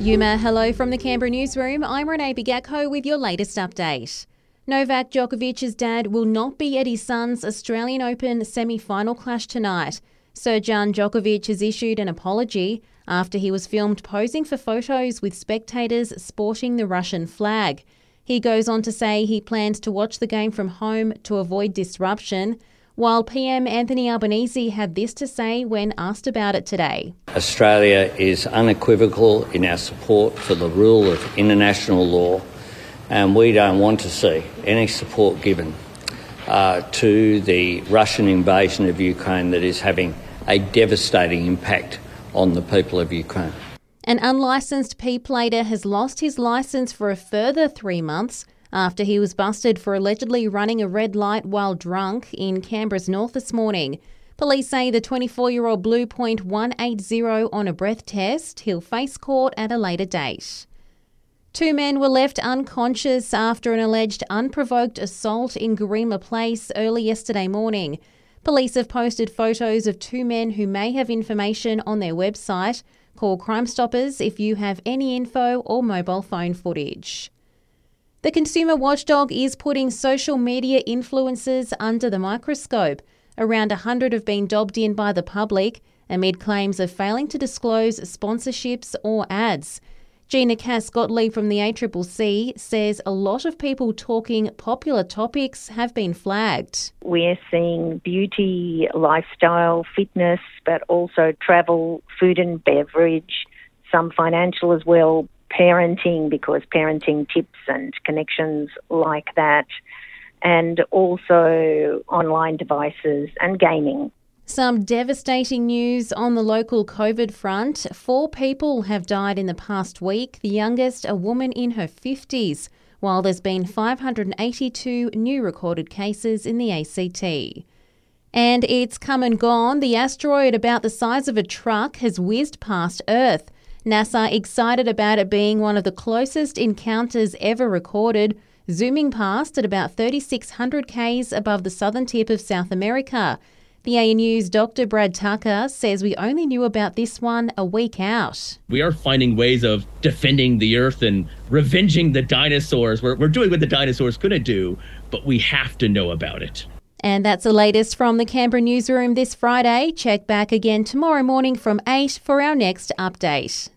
Yuma, hello from the Canberra newsroom. I'm Renee Bigacco with your latest update. Novak Djokovic's dad will not be at his son's Australian Open semi final clash tonight. Srdjan Djokovic has issued an apology after he was filmed posing for photos with spectators sporting the Russian flag. He goes on to say he plans to watch the game from home to avoid disruption, while PM Anthony Albanese had this to say when asked about it today. Australia is unequivocal in our support for the rule of international law, and we don't want to see any support given uh, to the Russian invasion of Ukraine that is having a devastating impact on the people of Ukraine. An unlicensed P plater has lost his license for a further three months after he was busted for allegedly running a red light while drunk in Canberra's north this morning. Police say the 24 year old blew .180 on a breath test. He'll face court at a later date. Two men were left unconscious after an alleged unprovoked assault in Garema Place early yesterday morning. Police have posted photos of two men who may have information on their website. Call Crime Stoppers if you have any info or mobile phone footage. The consumer watchdog is putting social media influencers under the microscope. Around 100 have been dobbed in by the public amid claims of failing to disclose sponsorships or ads. Gina Cass Gottlieb from the ACCC says a lot of people talking popular topics have been flagged. We're seeing beauty, lifestyle, fitness, but also travel, food and beverage, some financial as well, parenting, because parenting tips and connections like that, and also online devices and gaming. Some devastating news on the local COVID front. Four people have died in the past week, the youngest, a woman in her 50s, while there's been 582 new recorded cases in the ACT. And it's come and gone. The asteroid about the size of a truck has whizzed past Earth. NASA excited about it being one of the closest encounters ever recorded, zooming past at about 3,600 k's above the southern tip of South America. The ANU's Dr. Brad Tucker says we only knew about this one a week out. We are finding ways of defending the earth and revenging the dinosaurs. We're, we're doing what the dinosaurs couldn't do, but we have to know about it. And that's the latest from the Canberra newsroom this Friday. Check back again tomorrow morning from 8 for our next update.